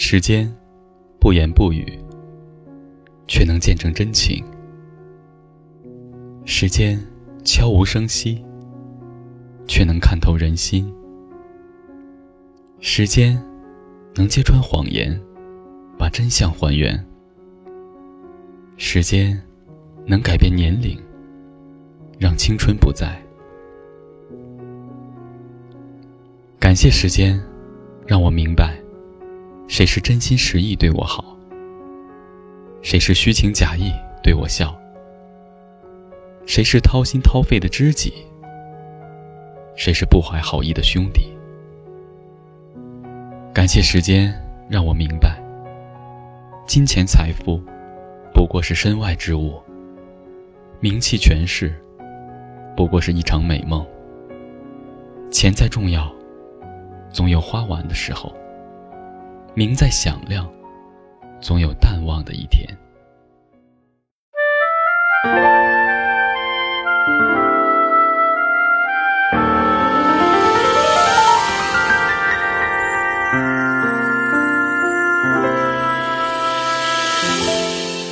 时间不言不语，却能见证真情；时间悄无声息，却能看透人心；时间能揭穿谎言，把真相还原；时间能改变年龄，让青春不在。感谢时间，让我明白，谁是真心实意对我好，谁是虚情假意对我笑，谁是掏心掏肺的知己，谁是不怀好意的兄弟。感谢时间，让我明白，金钱财富不过是身外之物，名气权势不过是一场美梦。钱再重要。总有花完的时候，名再响亮，总有淡忘的一天。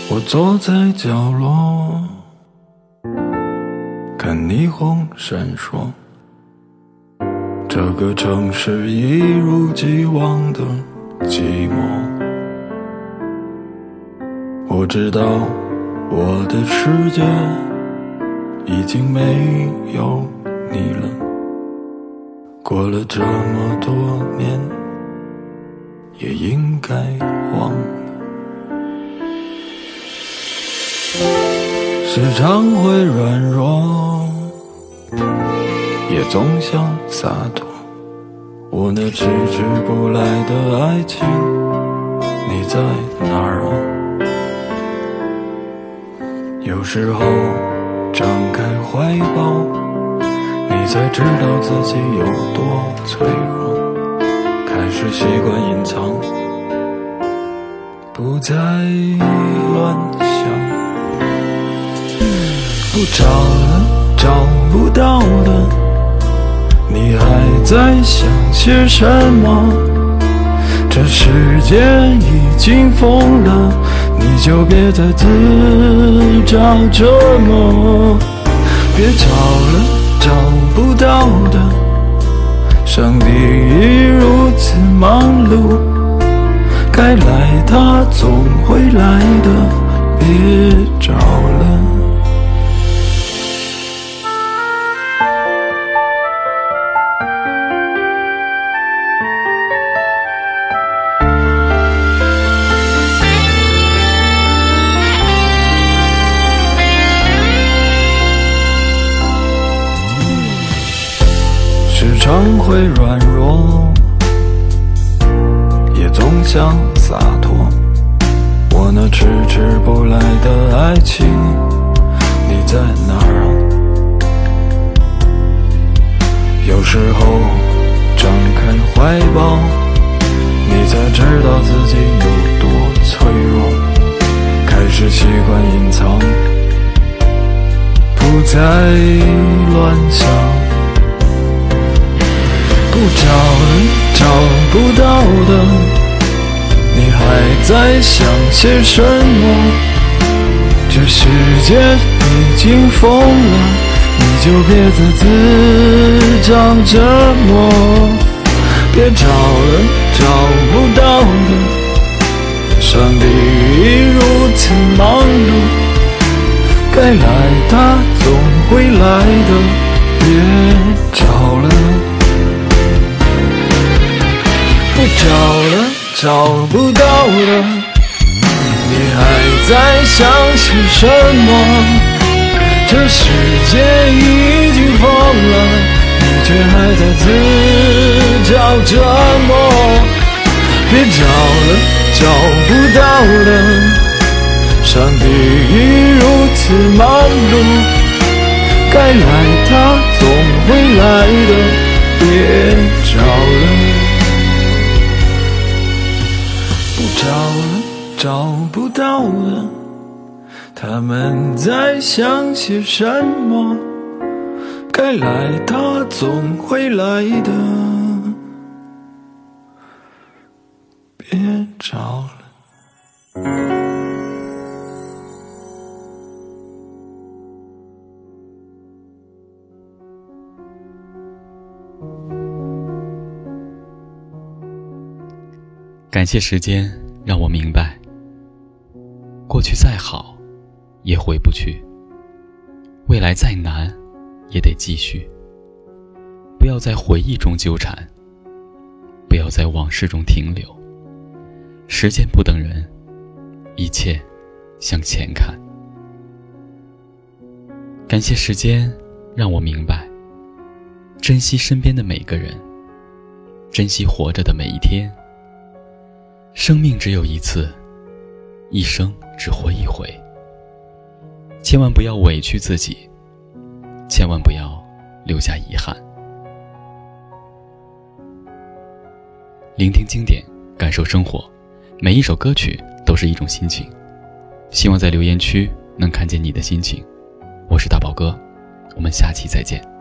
我坐在角落，看霓虹闪烁。这个城市一如既往的寂寞。我知道我的世界已经没有你了。过了这么多年，也应该忘了。时常会软弱，也总想洒脱。我那迟迟不来的爱情，你在哪儿啊？有时候张开怀抱，你才知道自己有多脆弱。开始习惯隐藏，不再乱想，不找了，找不到了。你还在想些什么？这世界已经疯了，你就别再自找折磨。别找了，找不到的。上帝已如此忙碌，该来他总会来的。别找了。会软弱，也总想洒脱。我那迟迟不来的爱情，你在哪儿啊？有时候张开怀抱，你才知道自己有多脆弱。开始习惯隐藏，不再乱想。不找了，找不到的，你还在想些什么？这世界已经疯了，你就别再自找折磨。别找了，找不到的，上帝已如此忙碌，该来他总会来的。别找了。找了找不到了，你还在想些什么？这世界已经疯了，你却还在自找折磨。别找了，找不到了，上帝已如此忙碌，该来他总会来的。别找了。不到了，他们在想些什么？该来，他总会来的。别。找了。感谢时间，让我明白，过去再好，也回不去；未来再难，也得继续。不要在回忆中纠缠，不要在往事中停留。时间不等人，一切向前看。感谢时间，让我明白，珍惜身边的每个人，珍惜活着的每一天。生命只有一次，一生只活一回。千万不要委屈自己，千万不要留下遗憾。聆听经典，感受生活，每一首歌曲都是一种心情。希望在留言区能看见你的心情。我是大宝哥，我们下期再见。